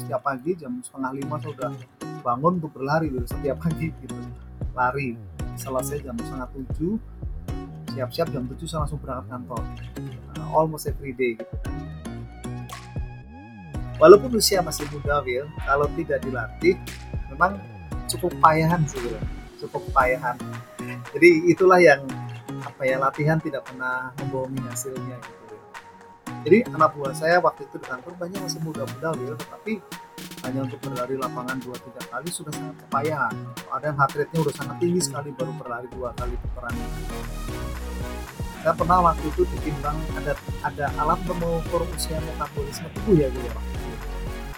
setiap pagi jam setengah lima saya udah bangun untuk berlari Will. setiap pagi gitu. Lari. Selesai jam setengah tujuh siap-siap jam tujuh saya langsung berangkat kantor. Uh, almost every day gitu. Walaupun usia masih muda Will kalau tidak dilatih memang cukup payahan sih cukup payahan. Jadi itulah yang apa ya latihan tidak pernah membohongi hasilnya gitu jadi anak buah saya waktu itu di kantor banyak masih muda-muda Will tetapi hanya untuk berlari lapangan dua tiga kali sudah sangat kepayahan ada yang heart rate-nya udah sangat tinggi sekali baru berlari dua kali putaran saya pernah waktu itu ditimbang ada ada alat mengukur usia metabolisme tubuh ya gitu ya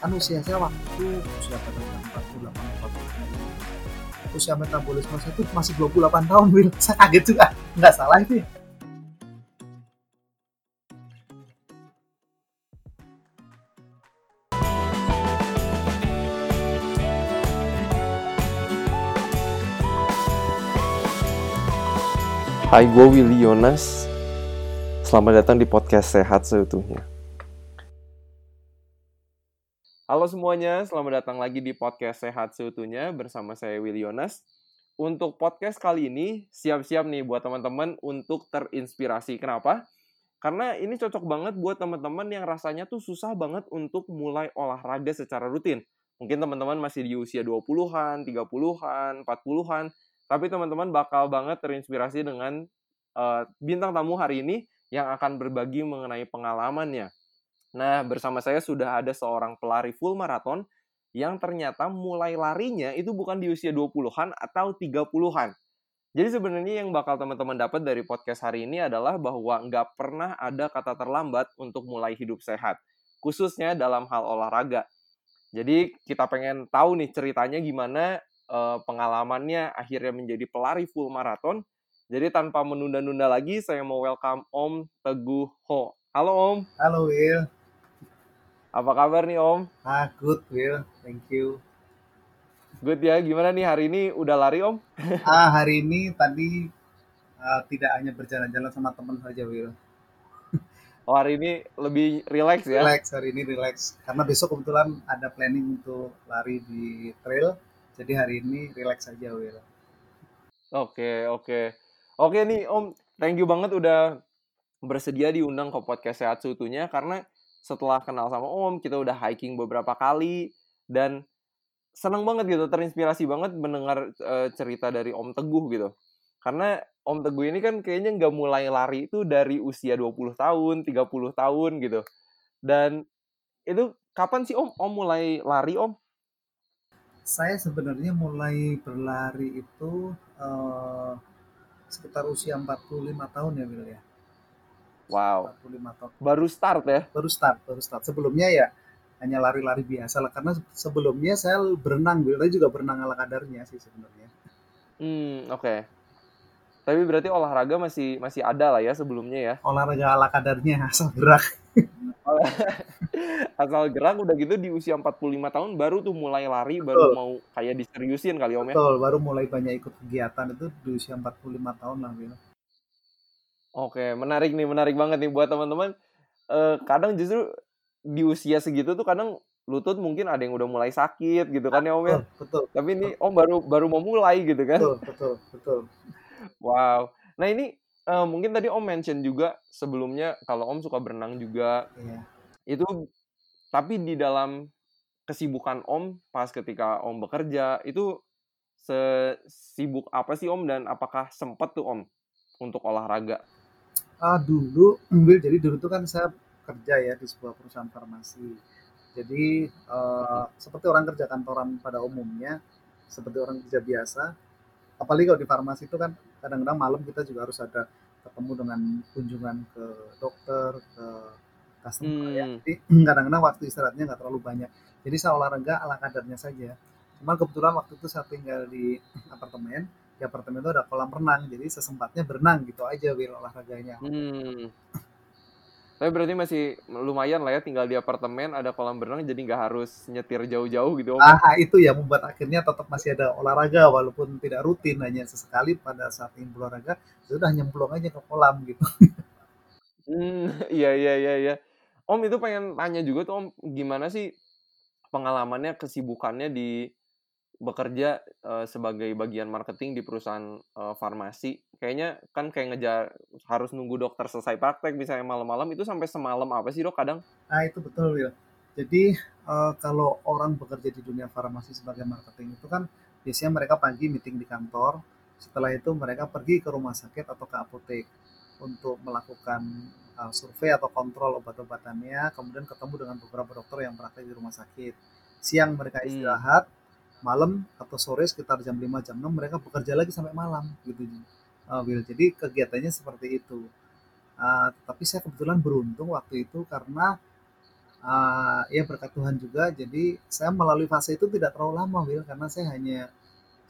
kan usia saya waktu itu usia pada 48 48 usia metabolisme saya itu masih 28 tahun Will saya kaget juga. Nggak salah itu ya Hai, gue Willy Yonas. Selamat datang di podcast Sehat Seutuhnya. Halo semuanya, selamat datang lagi di podcast Sehat Seutuhnya bersama saya Willy Yonas. Untuk podcast kali ini, siap-siap nih buat teman-teman untuk terinspirasi. Kenapa? Karena ini cocok banget buat teman-teman yang rasanya tuh susah banget untuk mulai olahraga secara rutin. Mungkin teman-teman masih di usia 20-an, 30-an, 40-an, tapi teman-teman bakal banget terinspirasi dengan uh, bintang tamu hari ini yang akan berbagi mengenai pengalamannya. Nah, bersama saya sudah ada seorang pelari full maraton yang ternyata mulai larinya itu bukan di usia 20-an atau 30-an. Jadi sebenarnya yang bakal teman-teman dapat dari podcast hari ini adalah bahwa nggak pernah ada kata terlambat untuk mulai hidup sehat, khususnya dalam hal olahraga. Jadi kita pengen tahu nih ceritanya gimana uh, pengalamannya akhirnya menjadi pelari full maraton. Jadi tanpa menunda-nunda lagi, saya mau welcome Om Teguh Ho. Halo Om. halo Will Apa kabar nih Om? ah good Will thank you Good ya. Gimana nih hari ini udah lari Om? ah hari ini tadi uh, tidak hanya berjalan-jalan sama teman saja Will Oh hari ini lebih relax ya? relax hari ini relax karena besok kebetulan ada planning untuk lari di trail jadi hari ini relax saja Will Oke, oke. Oke nih Om, thank you banget udah bersedia diundang ke podcast Sehat Seutuhnya karena setelah kenal sama Om, kita udah hiking beberapa kali dan seneng banget gitu, terinspirasi banget mendengar eh, cerita dari Om Teguh gitu. Karena Om Teguh ini kan kayaknya nggak mulai lari itu dari usia 20 tahun, 30 tahun gitu. Dan itu kapan sih Om Om mulai lari Om? Saya sebenarnya mulai berlari itu eh, sekitar usia 45 tahun ya Will ya. Wow, 45 tahun. Baru start ya? baru start baru start. Sebelumnya ya hanya lari-lari biasa lah. Karena sebelumnya saya berenang Will saya juga berenang ala kadarnya sih sebenarnya. Hmm, oke. Tapi berarti olahraga masih masih ada lah ya sebelumnya ya. olahraga ala kadarnya asal gerak Asal gerak udah gitu di usia 45 tahun baru tuh mulai lari, baru Betul. mau kayak diseriusin kali Om ya. betul baru mulai banyak ikut kegiatan itu di usia 45 tahun lah Will Oke, menarik nih, menarik banget nih buat teman-teman. Eh, kadang justru di usia segitu tuh kadang lutut mungkin ada yang udah mulai sakit gitu kan ya Om ya. betul Tapi ini Om baru baru mau mulai gitu kan. betul betul betul Wow. Nah ini eh, mungkin tadi Om mention juga sebelumnya kalau Om suka berenang juga Iya. itu tapi di dalam kesibukan Om pas ketika Om bekerja itu sesibuk apa sih Om dan apakah sempet tuh Om untuk olahraga? Ah dulu, Will, jadi dulu tuh kan saya kerja ya di sebuah perusahaan farmasi. Jadi eh, seperti orang kerja kantoran pada umumnya, seperti orang kerja biasa. Apalagi kalau di farmasi itu kan kadang-kadang malam kita juga harus ada ketemu dengan kunjungan ke dokter, ke customer ya. Hmm. Jadi kadang-kadang waktu istirahatnya nggak terlalu banyak. Jadi saya olahraga ala kadarnya saja. Cuman kebetulan waktu itu saya tinggal di apartemen. Di apartemen itu ada kolam renang, jadi sesempatnya berenang gitu aja Will olahraganya. Hmm. Tapi berarti masih lumayan lah ya tinggal di apartemen ada kolam berenang jadi nggak harus nyetir jauh-jauh gitu Om. ya? Ah, itu ya membuat akhirnya tetap masih ada olahraga walaupun tidak rutin hanya sesekali pada saat ingin berolahraga sudah nyemplung aja ke kolam gitu. Hmm, iya iya iya iya. Om itu pengen tanya juga tuh Om, gimana sih pengalamannya, kesibukannya di bekerja uh, sebagai bagian marketing di perusahaan uh, farmasi. Kayaknya kan kayak ngejar harus nunggu dokter selesai praktek misalnya malam-malam itu sampai semalam apa sih dok kadang? Nah itu betul Will. Jadi uh, kalau orang bekerja di dunia farmasi sebagai marketing itu kan biasanya mereka pagi meeting di kantor, setelah itu mereka pergi ke rumah sakit atau ke apotek untuk melakukan uh, survei atau kontrol obat-obatannya, kemudian ketemu dengan beberapa dokter yang praktek di rumah sakit. Siang mereka hmm. istirahat, hmm malam atau sore sekitar jam 5 jam 6 mereka bekerja lagi sampai malam gitu uh. Jadi kegiatannya seperti itu. Uh, tapi saya kebetulan beruntung waktu itu karena uh, ya berkat Tuhan juga jadi saya melalui fase itu tidak terlalu lama Will karena saya hanya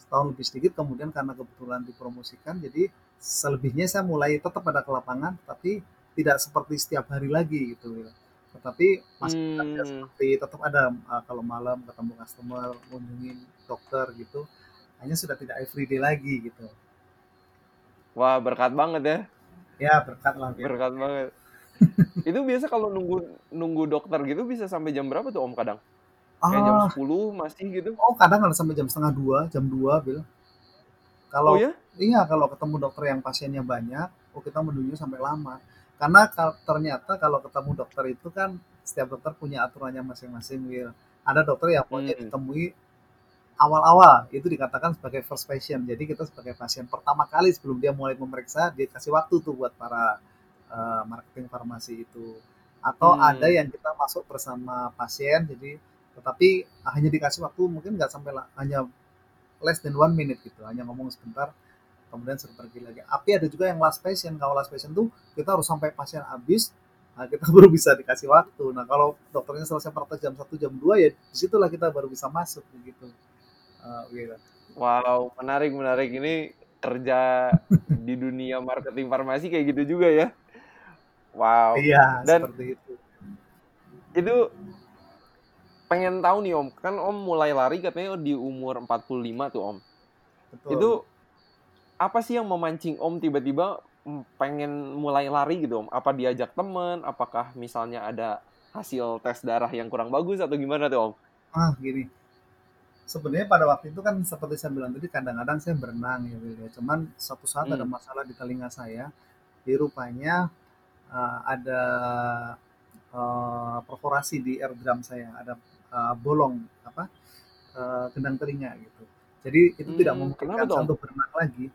setahun lebih sedikit kemudian karena kebetulan dipromosikan jadi selebihnya saya mulai tetap ada ke lapangan tapi tidak seperti setiap hari lagi gitu Will tetapi masih hmm. seperti tetap ada uh, kalau malam ketemu customer ngunjungin dokter gitu hanya sudah tidak everyday lagi gitu wah berkat banget ya ya berkat lah gitu. berkat banget itu biasa kalau nunggu nunggu dokter gitu bisa sampai jam berapa tuh om kadang kayak jam 10 ah. masih gitu oh kadang ada sampai jam setengah dua jam dua bil kalau oh, ya? iya kalau ketemu dokter yang pasiennya banyak oh kita menunggu sampai lama karena ternyata kalau ketemu dokter itu kan setiap dokter punya aturannya masing-masing Will ada dokter yang mau hmm. ditemui awal-awal itu dikatakan sebagai first patient jadi kita sebagai pasien pertama kali sebelum dia mulai memeriksa dia kasih waktu tuh buat para uh, marketing farmasi itu atau hmm. ada yang kita masuk bersama pasien jadi tetapi hanya dikasih waktu mungkin nggak sampai lah, hanya less than one minute gitu hanya ngomong sebentar kemudian suruh pergi lagi. Tapi ada juga yang last patient. Kalau last patient tuh kita harus sampai pasien habis, nah kita baru bisa dikasih waktu. Nah kalau dokternya selesai praktek jam 1, jam 2 ya di situlah kita baru bisa masuk begitu. Uh, Wow, menarik menarik ini kerja di dunia marketing farmasi kayak gitu juga ya. Wow. Iya, Dan seperti itu. Itu pengen tahu nih Om, kan Om mulai lari katanya di umur 45 tuh Om. Betul. Itu apa sih yang memancing Om tiba-tiba pengen mulai lari gitu Om? Apa diajak temen? Apakah misalnya ada hasil tes darah yang kurang bagus atau gimana tuh Om? Ah gini, sebenarnya pada waktu itu kan seperti saya bilang tadi kadang-kadang saya berenang ya, ya. Cuman satu saat hmm. ada masalah di telinga saya, di rupanya uh, ada uh, perforasi di eardrum saya, ada uh, bolong apa uh, gendang telinga gitu. Jadi itu hmm, tidak memungkinkan untuk berenang lagi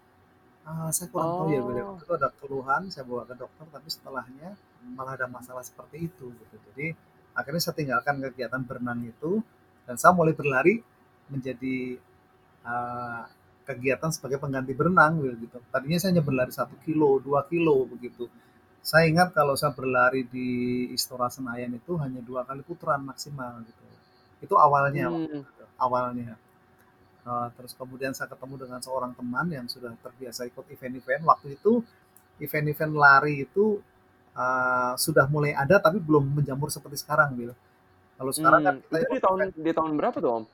uh, saya kurang tahu ya beliau oh. itu ada keluhan saya bawa ke dokter tapi setelahnya malah ada masalah seperti itu gitu. Jadi akhirnya saya tinggalkan kegiatan berenang itu dan saya mulai berlari menjadi uh, kegiatan sebagai pengganti berenang gitu. Tadinya saya hanya berlari satu kilo dua kilo begitu. Saya ingat kalau saya berlari di Istora Senayan itu hanya dua kali putaran maksimal gitu. Itu awalnya hmm. awalnya Uh, terus kemudian saya ketemu dengan seorang teman yang sudah terbiasa ikut event-event. Waktu itu event-event lari itu uh, sudah mulai ada tapi belum menjamur seperti sekarang, Bil. Kalau sekarang kan hmm, kan kita itu di tahun event, di tahun berapa tuh, Om?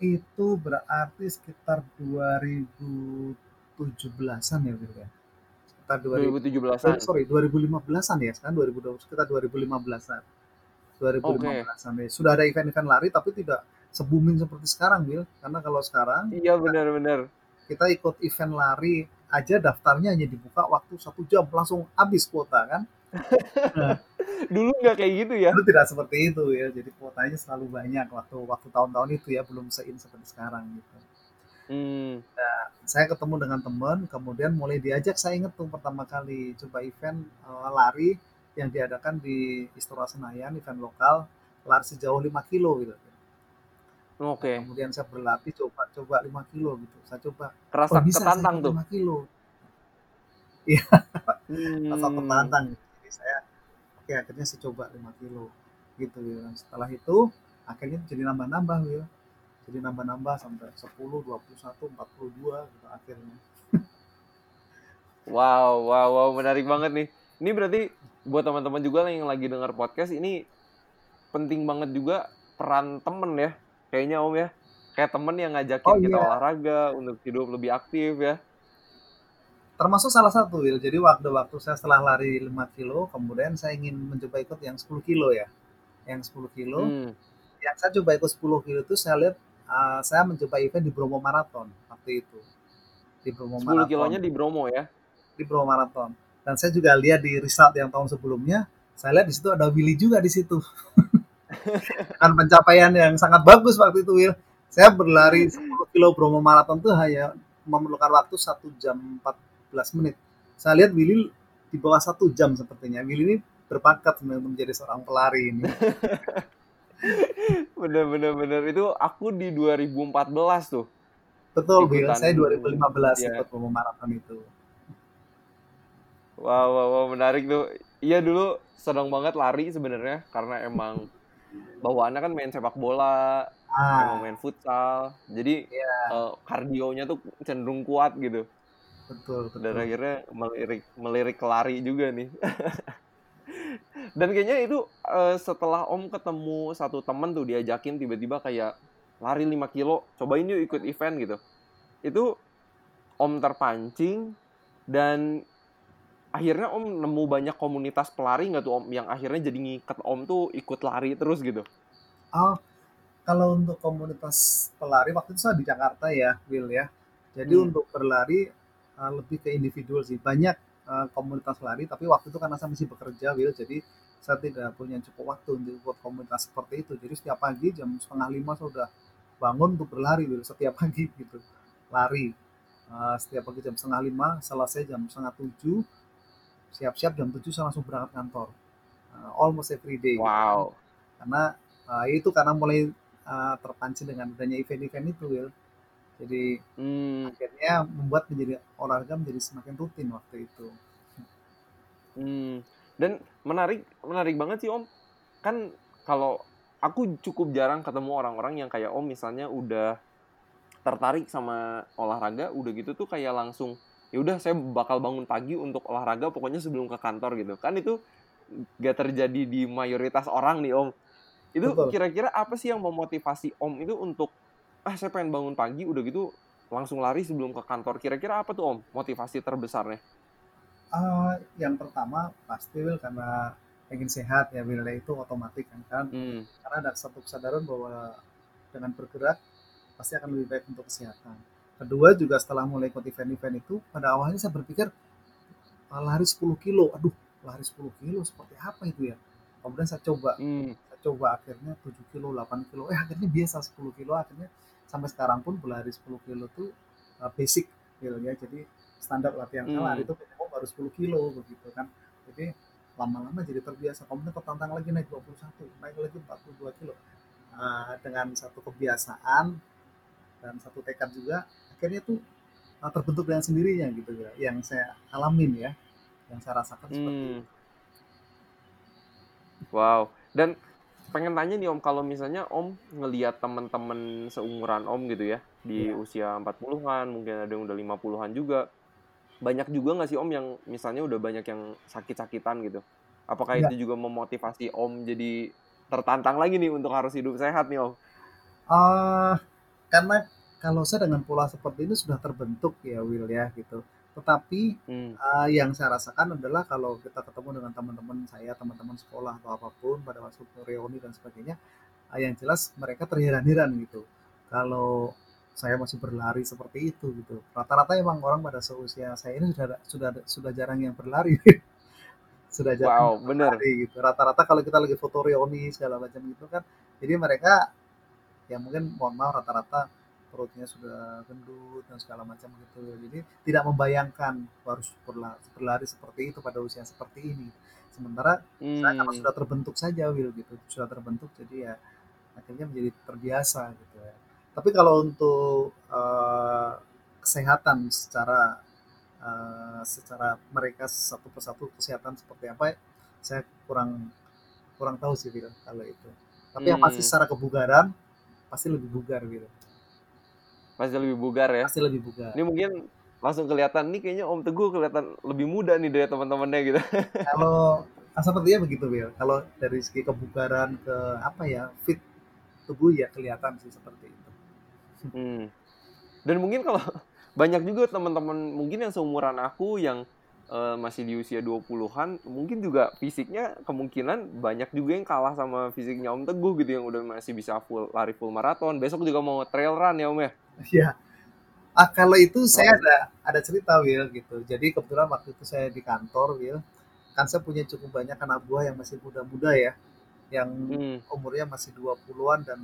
Itu berarti sekitar 2017-an ya, Bil ya. Sekitar 2017-an. Sorry, 2015-an ya, sekarang 2020 sekitar 2015-an. 2015-an okay. ya. Sudah ada event-event lari tapi tidak se seperti sekarang, Bil. Karena kalau sekarang Iya benar-benar. Kita ikut event lari aja daftarnya hanya dibuka waktu satu jam langsung habis kuota kan. nah, Dulu nggak kayak gitu ya? Dulu tidak seperti itu ya. Jadi kuotanya selalu banyak waktu waktu tahun-tahun itu ya belum sein seperti sekarang gitu. Hmm. Nah, saya ketemu dengan teman, kemudian mulai diajak saya ingat tuh pertama kali coba event uh, lari yang diadakan di Istora Senayan, event lokal, lari sejauh 5 kilo gitu. Oke. Nah, kemudian saya berlatih coba coba 5 kilo gitu. Saya coba Kerasa oh, bisa ketantang tuh. 5 kilo. Iya. hmm. Rasa tertantang. Jadi saya oke akhirnya saya coba 5 kilo gitu ya. Setelah itu akhirnya jadi nambah-nambah ya. Jadi nambah-nambah sampai 10, 21, 42 gitu akhirnya. wow, wow, wow, menarik banget nih. Ini berarti buat teman-teman juga yang lagi dengar podcast ini penting banget juga peran temen ya kayaknya Om ya. Kayak temen yang ngajakin oh, kita iya. olahraga untuk hidup lebih aktif ya. Termasuk salah satu, Will. Jadi waktu-waktu saya setelah lari 5 kilo, kemudian saya ingin mencoba ikut yang 10 kilo ya. Yang 10 kilo. Hmm. yang saya coba ikut 10 kilo itu saya lihat uh, saya mencoba event di Bromo Marathon waktu itu di Bromo 10 Marathon. kilonya di Bromo ya di Bromo Marathon dan saya juga lihat di result yang tahun sebelumnya saya lihat di situ ada Willy juga di situ kan pencapaian yang sangat bagus waktu itu Will saya berlari 10 kilo Bromo Marathon tuh hanya memerlukan waktu satu jam 14 menit. Saya lihat Willy di bawah satu jam sepertinya. Willy ini berbakat menjadi seorang pelari ini. Bener bener bener. Itu aku di 2014 tuh. Betul Bill saya 2015 ya. ikut promo maraton itu. Wow, wow wow. Menarik tuh. Iya dulu sedang banget lari sebenarnya karena emang bawaannya kan main sepak bola ah. main futsal jadi yeah. Iya. uh, kardionya tuh cenderung kuat gitu betul, betul. dan akhirnya melirik melirik lari juga nih dan kayaknya itu uh, setelah om ketemu satu temen tuh diajakin tiba-tiba kayak lari 5 kilo cobain yuk ikut event gitu itu om terpancing dan akhirnya om nemu banyak komunitas pelari nggak tuh om? Yang akhirnya jadi ngikat om tuh ikut lari terus gitu. Oh kalau untuk komunitas pelari waktu itu saya di Jakarta ya Will ya. Jadi hmm. untuk berlari uh, lebih ke individual sih. Banyak uh, komunitas lari tapi waktu itu karena saya masih bekerja Will jadi saya tidak punya cukup waktu untuk ikut komunitas seperti itu. Jadi setiap pagi jam setengah lima sudah bangun untuk berlari Will setiap pagi gitu. Lari. Uh, setiap pagi jam setengah lima selesai jam setengah tujuh siap-siap jam tujuh saya langsung berangkat kantor. Uh, almost every day wow. Gitu. karena uh, itu karena mulai uh, terpancing dengan adanya event-event itu Will jadi hmm. akhirnya membuat menjadi olahraga menjadi semakin rutin waktu itu. Hmm. Dan menarik menarik banget sih om. Kan kalau aku cukup jarang ketemu orang-orang yang kayak om misalnya udah tertarik sama olahraga udah gitu tuh kayak langsung ya udah saya bakal bangun pagi untuk olahraga pokoknya sebelum ke kantor gitu. Kan itu gak terjadi di mayoritas orang nih om. Itu kira-kira apa sih yang memotivasi om itu untuk ah saya pengen bangun pagi udah gitu langsung lari sebelum ke kantor. Kira-kira apa tuh om motivasi terbesarnya? Uh, yang pertama pasti Will karena ingin sehat ya Will itu otomatis kan kan? Hmm. karena ada satu kesadaran bahwa dengan bergerak pasti akan lebih baik untuk kesehatan. Kedua juga setelah mulai ikut event-event itu pada awalnya saya berpikir ah, lari 10 kilo, aduh lari 10 kilo seperti apa itu ya? Kemudian saya coba, hmm. saya coba akhirnya 7 kilo, 8 kilo, eh akhirnya biasa 10 kilo, akhirnya sampai sekarang pun berlari 10 kilo itu uh, basic gitu ya. Jadi standar latihan hmm. lari itu minimum baru 10 kilo begitu kan jadi lama-lama jadi terbiasa kemudian tertantang lagi naik 21 naik lagi 42 kilo uh, dengan satu kebiasaan dan satu tekad juga akhirnya tuh uh, terbentuk dengan sendirinya gitu ya yang saya alamin ya yang saya rasakan hmm. seperti itu wow dan pengen tanya nih om kalau misalnya om ngelihat teman-teman seumuran om gitu ya di ya. usia 40-an mungkin ada yang udah 50-an juga banyak juga nggak sih om yang misalnya udah banyak yang sakit-sakitan gitu apakah ya. itu juga memotivasi om jadi tertantang lagi nih untuk harus hidup sehat nih om uh, karena kalau saya dengan pola seperti ini sudah terbentuk ya Will ya gitu tetapi hmm. uh, yang saya rasakan adalah kalau kita ketemu dengan teman-teman saya teman-teman sekolah atau apa pun pada waktu reuni dan sebagainya uh, yang jelas mereka terheran-heran gitu kalau saya masih berlari seperti itu gitu. Rata-rata emang orang pada seusia saya ini sudah sudah sudah jarang yang berlari. sudah jarang wow, bener. berlari gitu. Rata-rata kalau kita lagi foto reuni segala macam gitu kan, jadi mereka ya mungkin mohon maaf rata-rata perutnya sudah gendut dan segala macam gitu. Jadi tidak membayangkan harus berlari, berlari seperti itu pada usia seperti ini. Sementara hmm. saya karena sudah terbentuk saja Will gitu, sudah terbentuk jadi ya akhirnya menjadi terbiasa gitu ya tapi kalau untuk uh, kesehatan secara uh, secara mereka satu persatu kesehatan seperti apa, saya kurang kurang tahu sih gitu kalau itu. Tapi hmm. yang pasti hmm. secara kebugaran pasti lebih bugar gitu. Pasti lebih bugar ya. Pasti lebih bugar. Ini mungkin langsung kelihatan nih kayaknya Om Teguh kelihatan lebih muda nih dari teman-temannya gitu. Kalau ah, sepertinya begitu Bill. Kalau dari segi kebugaran ke apa ya fit tubuh ya kelihatan sih seperti itu. Hmm. Dan mungkin kalau banyak juga teman-teman mungkin yang seumuran aku yang uh, masih di usia 20-an, mungkin juga fisiknya kemungkinan banyak juga yang kalah sama fisiknya Om Teguh gitu yang udah masih bisa full lari full maraton. Besok juga mau trail run ya Om ya? Iya. Ah, kalau itu saya ada ada cerita Will gitu. Jadi kebetulan waktu itu saya di kantor Will, kan saya punya cukup banyak anak buah yang masih muda-muda ya, yang Hmm. umurnya masih 20-an dan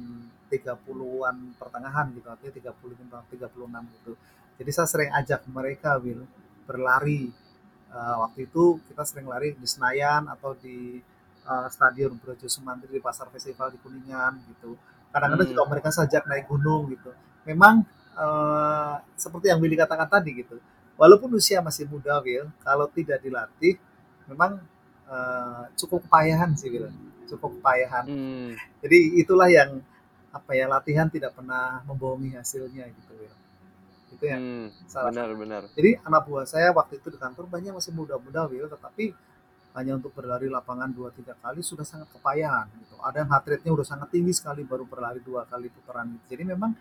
30-an pertengahan gitu, artinya 35, 36 gitu. Jadi saya sering ajak mereka Will berlari. Eh, waktu itu kita sering lari di Senayan atau di eh, Stadion Brojo Sumantri di Pasar Festival di Kuningan gitu. Kadang-kadang Hmm. juga mereka sajak naik gunung gitu. Memang eh, seperti yang Willy katakan tadi gitu. Walaupun usia masih muda, Will, kalau tidak dilatih, memang eh, cukup kepayahan sih, Will. Cukup kepayahan. Hmm. Jadi itulah yang apa ya latihan tidak pernah membohongi hasilnya gitu, Will. Itu yang Hmm. salah Benar benar. jadi anak buah saya waktu itu di kantor banyak masih muda-muda Will, tetapi hanya untuk berlari lapangan 2-3 kali sudah sangat kepayahan gitu. Ada yang heart rate-nya udah sangat tinggi sekali baru berlari dua kali putaran gitu. Jadi memang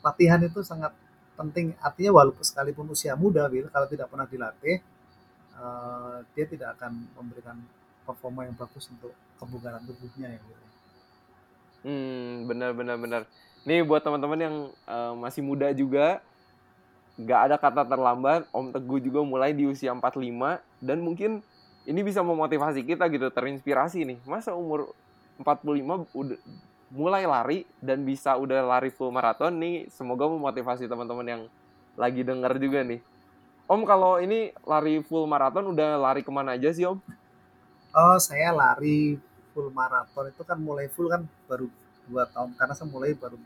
latihan itu sangat penting. Artinya walaupun sekalipun usia muda Will, kalau tidak pernah dilatih eh, dia tidak akan memberikan performa yang bagus untuk kebugaran tubuhnya ya Will. Hmm, benar benar benar. Nih buat teman-teman yang eh, masih muda juga, nggak ada kata terlambat. Om Teguh juga mulai di usia 45 dan mungkin ini bisa memotivasi kita gitu, terinspirasi nih. Masa umur 45 udah mulai lari dan bisa udah lari full maraton nih, semoga memotivasi teman-teman yang lagi denger juga nih. Om kalau ini lari full maraton udah lari ke mana aja sih Om? Oh, saya lari full maraton itu kan mulai full kan baru dua tahun karena saya mulai baru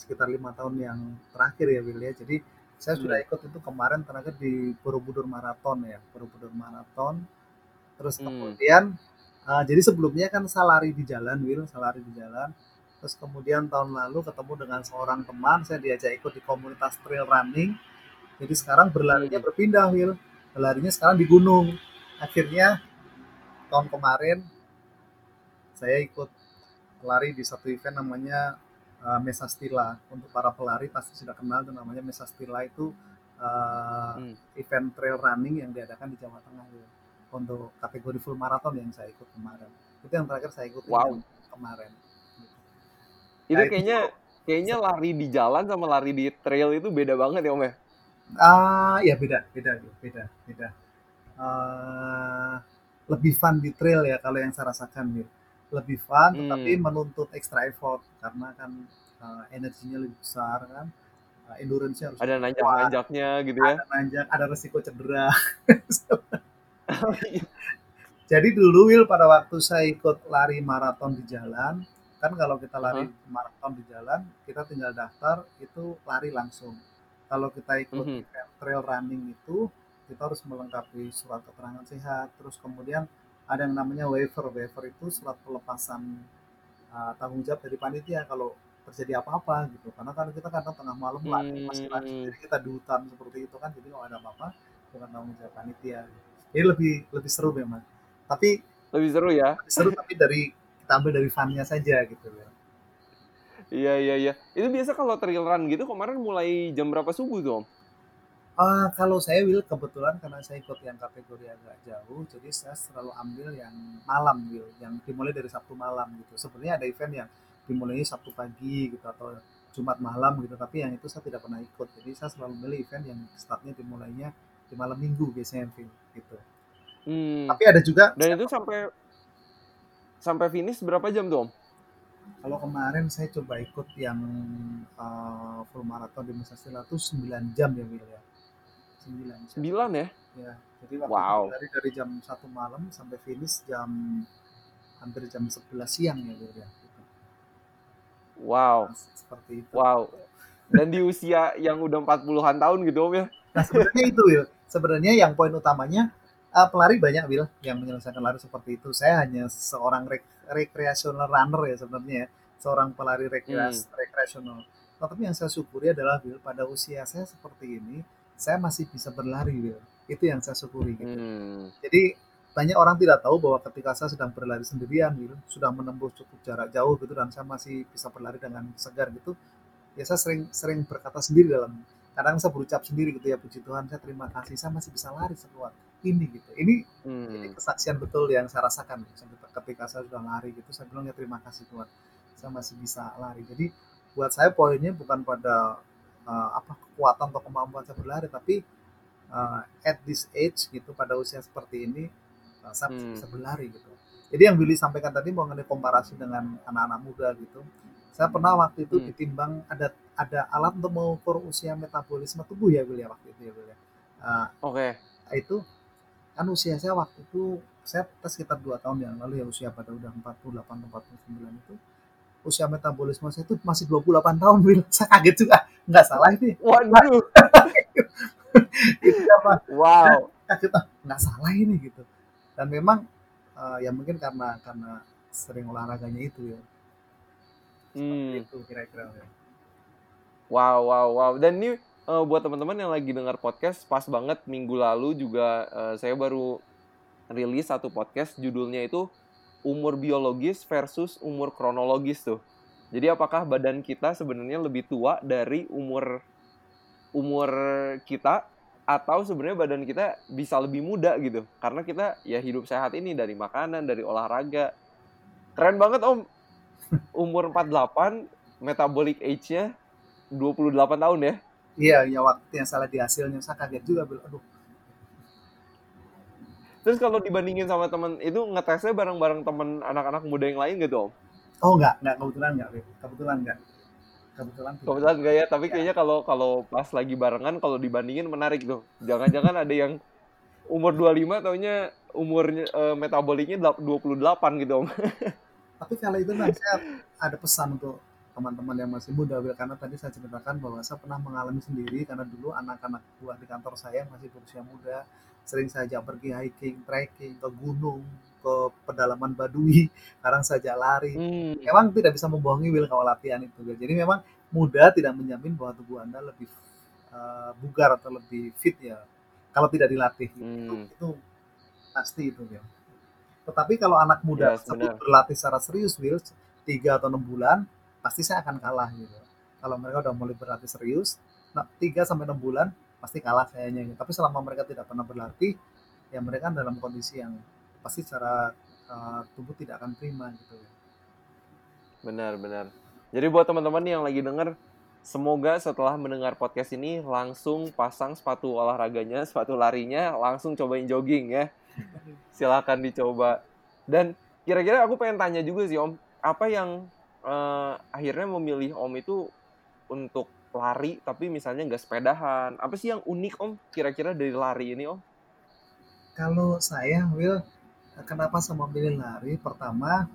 sekitar lima tahun yang terakhir ya Will ya. Jadi saya sudah Hmm. ikut itu kemarin terakhir di Borobudur Marathon ya, Borobudur Marathon. Terus Hmm. kemudian eh, jadi sebelumnya kan saya lari di jalan Will, saya lari di jalan. Terus kemudian tahun lalu ketemu dengan seorang teman, saya diajak ikut di komunitas trail running. Jadi sekarang berlarinya Hmm. berpindah Will, berlarinya sekarang di gunung. Akhirnya tahun kemarin saya ikut lari di satu event namanya uh, Mesa Stila. Untuk para pelari pasti sudah kenal itu namanya Mesa Stila itu uh, Hmm. event trail running yang diadakan di Jawa Tengah. Untuk kategori full marathon yang saya ikut kemarin. Itu yang terakhir saya ikut Wow. kemarin. Itu Nah, itu- kayaknya kayaknya lari di jalan sama lari di trail itu beda banget ya Om ya? Ah, ya beda, beda, beda, beda. Eh, lebih fun di trail ya kalau yang saya rasakan gitu. Lebih fun, tetapi Hmm. menuntut extra effort karena kan eh, energinya lebih besar kan, Eh, endurance-nya harus Ada kuat, nanjak-nanjaknya gitu ya? ada nanjak, ada resiko cedera. Oh, iya. Jadi dulu Will pada waktu saya ikut lari maraton di jalan, kan kalau kita lari maraton di jalan, kita tinggal daftar itu lari langsung. Kalau kita ikut Mhm. trail running itu, kita harus melengkapi surat keterangan sehat, terus kemudian ada yang namanya waiver. Waiver itu surat pelepasan uh, tanggung jawab dari panitia kalau terjadi apa-apa gitu. Karena kan kita kadang tengah malam lari, masih lari Hmm. sendiri kita di hutan seperti itu kan, jadi kalau ada apa-apa bukan tanggung jawab panitia. Jadi lebih lebih seru memang. Tapi Lebih seru ya? lebih seru tapi dari kita ambil dari funnya saja gitu ya. Iya iya iya. Itu biasa kalau trail run gitu kemarin mulai jam berapa subuh tuh Om? Ah, kalau saya Will kebetulan karena saya ikut yang kategori agak jauh, jadi saya selalu ambil yang malam Will, yang dimulai dari Sabtu malam gitu. Sebenarnya ada event yang dimulainya Sabtu pagi gitu atau Jumat malam gitu, tapi yang itu saya tidak pernah ikut. Jadi saya selalu milih event yang startnya dimulainya di malam minggu biasanya Will, gitu. Hmm. Tapi ada juga Dan itu sampai sampai finish berapa jam tuh Om? kalau kemarin saya coba ikut yang uh, full marathon di Nusa Stila itu 9 jam ya Will ya. 9 jam. 9 ya? Ya, jadi waktu Wow. dari dari jam 1 malam sampai finish jam hampir jam 11 siang ya Will ya. Gitu. Wow. Nah, seperti itu. Wow. Dan di usia yang udah 40-an tahun gitu Om ya? Nah, sebenarnya itu Will. Sebenarnya yang poin utamanya uh, pelari banyak Will yang menyelesaikan lari seperti itu. Saya hanya seorang rek recreational runner ya sebenarnya ya. Seorang pelari rekreas rekreasional. Tetapi yang saya syukuri adalah Will pada usia saya seperti ini, saya masih bisa berlari Will. Itu yang saya syukuri gitu. Hmm. Jadi banyak orang tidak tahu bahwa ketika saya sedang berlari sendirian gitu, sudah menempuh cukup jarak jauh gitu dan saya masih bisa berlari dengan segar gitu. Ya saya sering sering berkata sendiri dalam kadang saya berucap sendiri gitu ya puji Tuhan saya terima kasih saya masih bisa lari sekuat ini gitu ini Hmm. ini kesaksian betul yang saya rasakan ketika saya sudah lari gitu saya bilang ya terima kasih Tuhan saya masih bisa lari jadi buat saya poinnya bukan pada uh, apa kekuatan atau kemampuan saya berlari tapi uh, at this age gitu pada usia seperti ini uh, saya Hmm. bisa berlari gitu jadi yang Billy sampaikan tadi mengenai komparasi dengan anak-anak muda gitu saya pernah waktu itu Hmm. ditimbang ada ada alat untuk mengukur usia metabolisme tubuh ya Billy ya waktu itu ya Billy ya. Uh, Oke. itu kan usia saya waktu itu saya sekitar dua tahun yang lalu ya usia pada udah 48 atau 49 itu usia metabolisme saya itu masih 28 tahun Will saya kaget juga nggak salah ini Waduh. itu apa Wow. kaget ah nggak salah ini gitu dan memang eh, ya mungkin karena karena sering olahraganya itu ya Hmm. itu kira-kira ya. Wow, wow, wow. Dan ini eh, buat teman-teman yang lagi dengar podcast, pas banget minggu lalu juga eh, saya baru rilis satu podcast judulnya itu umur biologis versus umur kronologis tuh. Jadi apakah badan kita sebenarnya lebih tua dari umur umur kita atau sebenarnya badan kita bisa lebih muda gitu. Karena kita ya hidup sehat ini dari makanan, dari olahraga. Keren banget Om. Umur 48 metabolic age-nya 28 tahun ya. Iya ya waktu yang salah di hasilnya saya kaget juga bilang aduh Terus kalau dibandingin sama temen itu ngetesnya bareng-bareng temen anak-anak muda yang lain gitu om? oh nggak nggak kebetulan nggak Will. kebetulan nggak kebetulan tidak. Kebetulan enggak ya, tapi kayaknya kalau kalau pas lagi barengan kalau dibandingin menarik tuh. Jangan-jangan ada yang umur 25 taunya umurnya eh, metaboliknya delap- 28 gitu om. tapi kalau itu nah, saya ada pesan untuk teman-teman yang masih muda Will. karena tadi saya ceritakan bahwa saya pernah mengalami sendiri karena dulu anak-anak buah di kantor saya masih berusia muda sering saya ajak pergi hiking, trekking ke gunung, ke pedalaman Baduy, kadang saya ajak lari. Hmm. Memang tidak bisa membohongi Will kalau latihan itu. Will. Jadi memang muda tidak menjamin bahwa tubuh Anda lebih eh, bugar atau lebih fit ya kalau tidak dilatih. Itu, Hmm. itu pasti itu Will. Tetapi kalau anak muda tersebut benar. berlatih secara serius Will, 3 atau 6 bulan, pasti saya akan kalah gitu. Kalau mereka udah mulai berlatih serius, nah, 3 sampai 6 bulan pasti kalah kayaknya. gitu. Tapi selama mereka tidak pernah berlatih, ya mereka dalam kondisi yang pasti secara eh, tubuh tidak akan prima gitu. ya. Benar, benar. Jadi buat teman-teman yang lagi denger, semoga setelah mendengar podcast ini langsung pasang sepatu olahraganya, sepatu larinya, langsung cobain jogging ya. Silahkan dicoba. Dan kira-kira aku pengen tanya juga sih Om, apa yang eh, akhirnya memilih Om itu untuk lari tapi misalnya nggak sepedahan? Apa sih yang unik Om kira-kira dari lari ini Om? Kalau saya, Will, kenapa saya memilih lari? Pertama,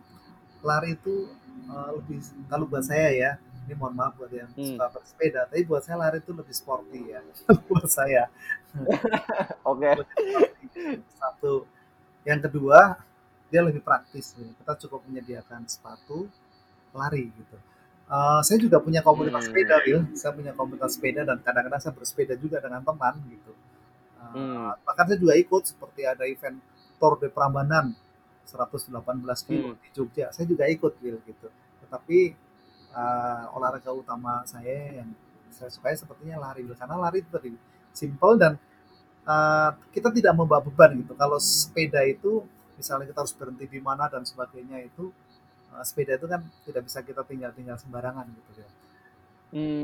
lari itu eh, lebih, kalau buat saya ya, ini mohon maaf buat yang Hmm. suka bersepeda, tapi buat saya lari itu lebih sporty ya, buat saya. Oke. Satu. Yang kedua, dia lebih praktis. Kita cukup menyediakan sepatu lari gitu. Eh, saya juga punya komunitas Hmm. sepeda, Will. Saya punya komunitas sepeda dan kadang-kadang saya bersepeda juga dengan teman gitu. Eh, Hmm. Bahkan saya juga ikut seperti ada event Tour de Prambanan 118 kilo Hmm. di Jogja. Saya juga ikut Will gitu. Tetapi eh, olahraga utama saya yang saya sukai sepertinya lari Will. Karena lari itu tadi simple dan eh, kita tidak membawa beban gitu. Kalau sepeda itu misalnya kita harus berhenti di mana dan sebagainya itu eh, sepeda itu kan tidak bisa kita tinggal-tinggal sembarangan gitu ya.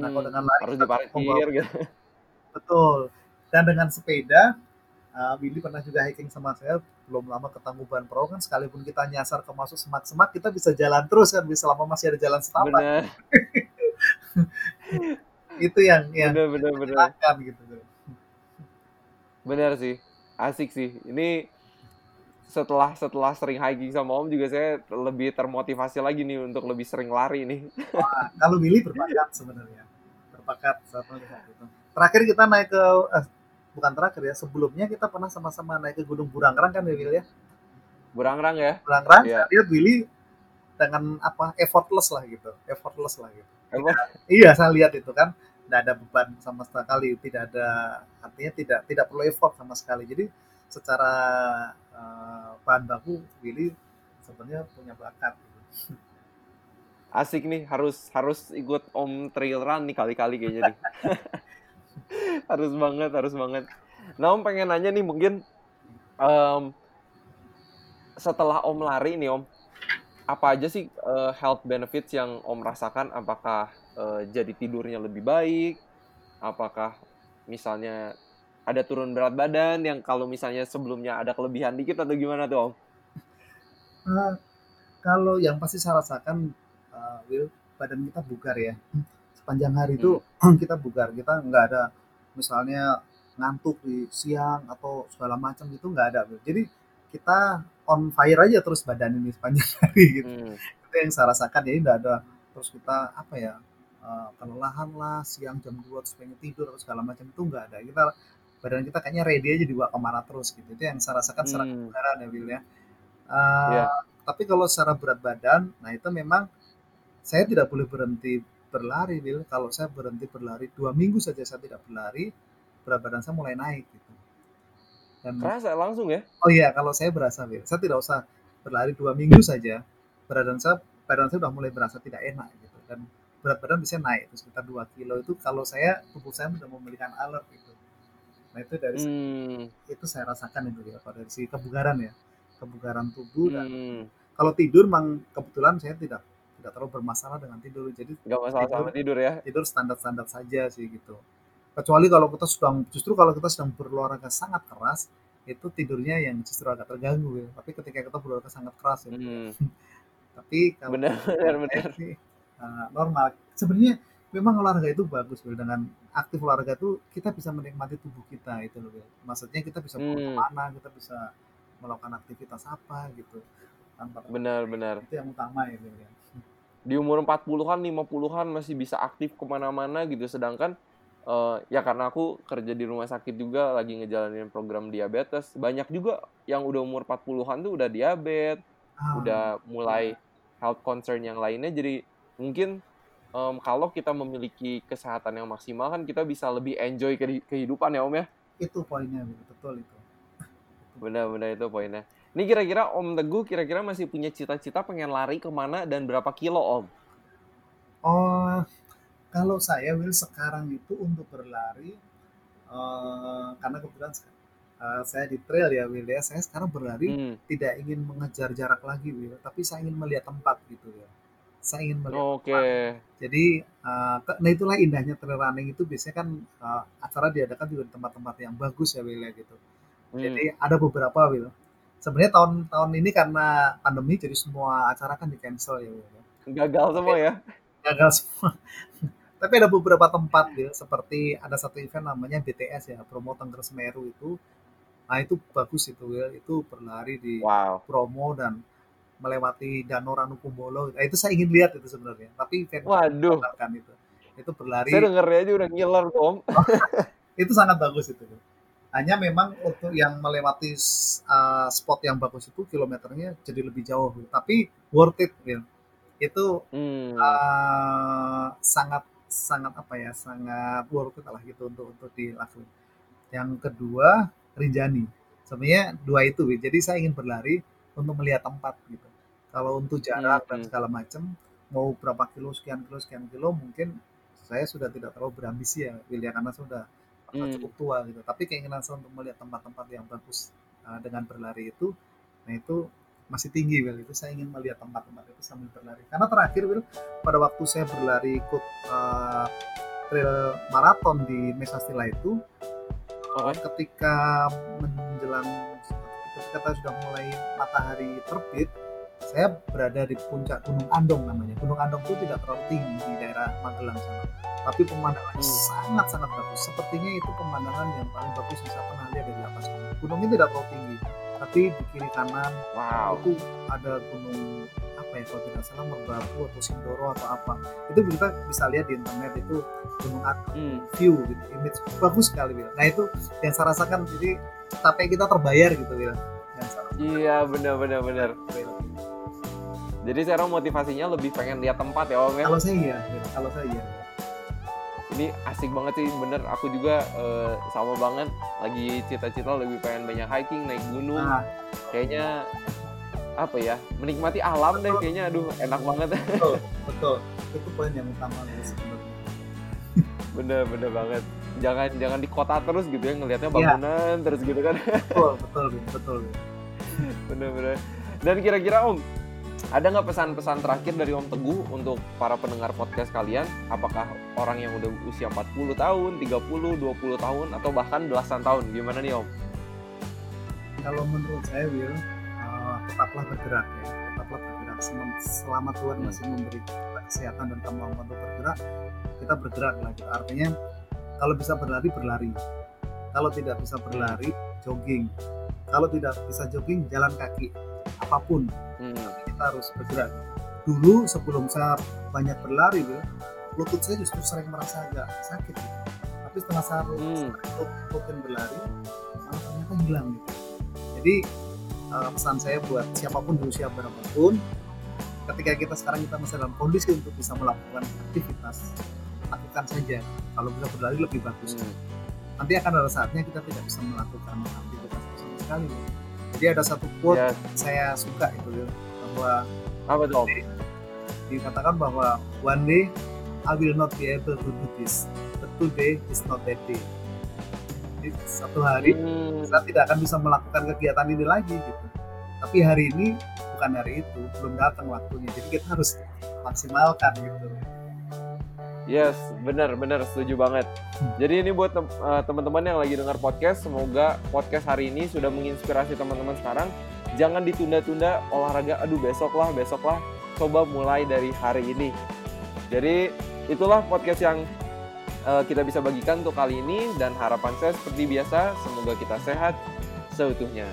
Nah, kalau Hmm, dengan lari harus diparkir gitu. Betul. Dan dengan sepeda, uh, Willy pernah juga hiking sama saya belum lama ke Tangkuban Perahu kan sekalipun kita nyasar ke masuk semak-semak kita bisa jalan terus kan bisa selama masih ada jalan setapak Benar, itu yang yang benar, benar. menyenangkan gitu Benar sih, asik sih. Ini setelah setelah sering hiking sama Om juga saya lebih termotivasi lagi nih untuk lebih sering lari nih. Wah, kalau Willy berbakat sebenarnya berbakat saat melihat itu terakhir kita naik ke eh, bukan terakhir ya sebelumnya kita pernah sama-sama naik ke Gunung Burangrang kan ya Willy ya Burangrang ya. Burangrang Iya. saya lihat Willy dengan apa effortless lah gitu effortless lah gitu Apa? Iya, saya lihat itu kan tidak ada beban sama sekali, tidak ada artinya tidak tidak perlu effort sama sekali. Jadi secara eh, bahan baku Willy sebenarnya punya bakat. gitu. Asik nih, harus harus ikut Om trail run nih kali-kali kayaknya nih. harus banget, harus banget. Nah Om pengen nanya nih mungkin um, setelah Om lari nih Om, apa aja sih uh, health benefits yang Om rasakan? Apakah uh, jadi tidurnya lebih baik? Apakah misalnya ada turun berat badan yang kalau misalnya sebelumnya ada kelebihan dikit atau gimana tuh Om? Uh, kalau yang pasti saya rasakan, uh, Will, badan kita bugar ya. Sepanjang hari itu hmm. kita bugar, kita nggak ada misalnya ngantuk di siang atau segala macam itu nggak ada. Jadi kita on fire aja terus badan ini sepanjang hari gitu. Hmm. Itu yang saya rasakan jadi nggak ada terus kita apa ya uh, kelelahan lah siang jam 2 terus pengen tidur atau segala macam itu nggak ada. Kita badan kita kayaknya ready aja dibawa ke mana terus gitu. Itu yang saya rasakan secara hmm. kebugaran ya Will ya. Uh, yeah. Tapi kalau secara berat badan, nah itu memang saya tidak boleh berhenti berlari Will. Kalau saya berhenti berlari dua minggu saja saya tidak berlari, berat badan saya mulai naik gitu dan Kerasa langsung ya? Oh iya, kalau saya berasa, Will. Saya tidak usah berlari dua minggu saja. Badan saya, badan saya sudah mulai berasa tidak enak gitu. Dan berat badan bisa naik itu sekitar 2 kilo itu kalau saya tubuh saya sudah memberikan alert gitu. Nah itu dari hmm. itu saya rasakan itu ya pada dari si kebugaran ya, kebugaran tubuh dan hmm. kalau tidur memang kebetulan saya tidak tidak terlalu bermasalah dengan tidur jadi nggak masalah tidur, sama tidur ya tidur standar standar saja sih gitu kecuali kalau kita sedang justru kalau kita sedang berolahraga sangat keras itu tidurnya yang justru agak terganggu ya. tapi ketika kita berolahraga sangat keras ya hmm. tapi kalau benar benar, benar. uh, normal sebenarnya memang olahraga itu bagus ya. dengan aktif olahraga itu kita bisa menikmati tubuh kita itu loh ya. maksudnya kita bisa hmm. ke mana kita bisa melakukan aktivitas apa gitu tanpa benar benar itu yang utama ya, ya. di umur 40-an 50-an masih bisa aktif ke mana-mana gitu sedangkan uh, ya karena aku kerja di rumah sakit juga lagi ngejalanin program diabetes banyak juga yang udah umur 40-an tuh udah diabetes oh. udah mulai health concern yang lainnya jadi mungkin um, kalau kita memiliki kesehatan yang maksimal kan kita bisa lebih enjoy kehidupan ya om ya? Itu poinnya betul itu. Benar-benar itu poinnya. Ini kira-kira om teguh kira-kira masih punya cita-cita pengen lari ke mana dan berapa kilo om? Oh kalau saya Will sekarang itu untuk berlari uh, karena kebetulan uh, saya di trail ya Will ya. Saya sekarang berlari hmm. tidak ingin mengejar jarak lagi Will. Tapi saya ingin melihat tempat gitu ya saya ingin melihat Oke. Okay. jadi uh, nah itulah indahnya trail running itu biasanya kan uh, acara diadakan juga di tempat-tempat yang bagus ya Will ya gitu hmm. jadi ada beberapa Will sebenarnya tahun-tahun ini karena pandemi jadi semua acara kan di cancel ya Will ya. gagal semua ya gagal semua tapi ada beberapa tempat ya seperti ada satu event namanya BTS ya promo Tengger Semeru itu nah itu bagus itu ya itu berlari di wow. promo dan melewati Danau Ranukumbolo. Nah, itu saya ingin lihat itu sebenarnya. Tapi event waduh. kan itu. Itu berlari. Saya denger aja udah ngiler om. Itu sangat bagus itu. Hanya memang untuk yang melewati uh, spot yang bagus itu kilometernya jadi lebih jauh. Tapi worth it ya itu hmm. uh, sangat sangat apa ya sangat worth it lah gitu untuk untuk dilakukan yang kedua Rinjani. Sebenarnya dua itu jadi saya ingin berlari untuk melihat tempat gitu kalau untuk jarak hmm. dan segala macam mau berapa kilo sekian kilo sekian kilo mungkin saya sudah tidak terlalu berambisi ya William karena sudah hmm. cukup tua gitu tapi keinginan saya untuk melihat tempat-tempat yang bagus uh, dengan berlari itu nah itu masih tinggi Will itu saya ingin melihat tempat-tempat itu sambil berlari karena terakhir Will pada waktu saya berlari ikut uh, trail maraton di Mesastila itu oh. ketika menjelang ketika kita sudah mulai matahari terbit saya berada di puncak Gunung Andong namanya. Gunung Andong itu tidak terlalu tinggi di daerah Magelang sana. Tapi pemandangannya hmm. sangat-sangat bagus. Sepertinya itu pemandangan yang paling bagus yang saya pernah lihat dari atas gunung. Gunungnya tidak terlalu tinggi tapi di kiri kanan wow. itu ada gunung apa ya kalau tidak salah Merbabu atau Sindoro atau apa. Itu kita bisa lihat di internet itu gunung hmm. view gitu. Image bagus sekali nah itu yang saya rasakan. Jadi capek kita terbayar gitu Bil. iya benar benar benar. Jadi sekarang motivasinya lebih pengen lihat tempat ya Om ya? Kalau saya iya kalau saya iya. Ini asik banget sih bener aku juga uh, sama banget. Lagi cita-cita lebih pengen banyak hiking naik gunung. Nah. kayaknya apa ya menikmati alam deh kayaknya. Aduh enak banget. betul betul. Itu poin yang utama sebenarnya. Bener bener banget jangan jangan di kota terus gitu ya ngelihatnya Iya. bangunan terus gitu kan betul betul betul bener-bener dan kira-kira om ada nggak pesan-pesan terakhir dari Om Teguh untuk para pendengar podcast kalian? Apakah orang yang udah usia 40 tahun, 30, 20 tahun, atau bahkan belasan tahun? Gimana nih Om? kalau menurut saya Will uh, tetaplah bergerak ya tetaplah bergerak selama Tuhan Hmm. masih memberi kesehatan dan kemampuan untuk bergerak kita bergerak lah gitu. artinya kalau bisa berlari berlari. Kalau tidak bisa berlari jogging. Kalau tidak bisa jogging jalan kaki. Apa pun. Hmm. kita harus bergerak. Dulu sebelum saya banyak berlari Will, lutut saya justru sering merasa agak sakit. Gitu. tapi setelah saya Hmm. rutin berlari malah ternyata hilang gitu. Jadi eh, pesan saya buat siapa pun di usia berapapun ketika kita sekarang kita masih dalam kondisi untuk bisa melakukan aktivitas lakukan saja kalau bisa berlari lebih bagus Hmm. nanti akan ada saatnya kita tidak bisa melakukan aktivitas sama sekali jadi ada satu quote Ya, saya suka itu Will, bahwa apa tuh dikatakan bahwa one day I will not be able to do this, but today is not that day. Jadi satu hari Hmm. saya tidak akan bisa melakukan kegiatan ini lagi gitu. Tapi hari ini bukan hari itu, belum datang waktunya. Jadi kita harus maksimalkan gitu. Yes, benar, benar, setuju banget. Jadi ini buat tem- eh, teman-teman yang lagi dengar podcast, semoga podcast hari ini sudah menginspirasi teman-teman sekarang. Jangan ditunda-tunda olahraga. Aduh, besok lah, besok lah. Coba mulai dari hari ini. Jadi itulah podcast yang eh, kita bisa bagikan untuk kali ini dan harapan saya seperti biasa, semoga kita sehat seutuhnya.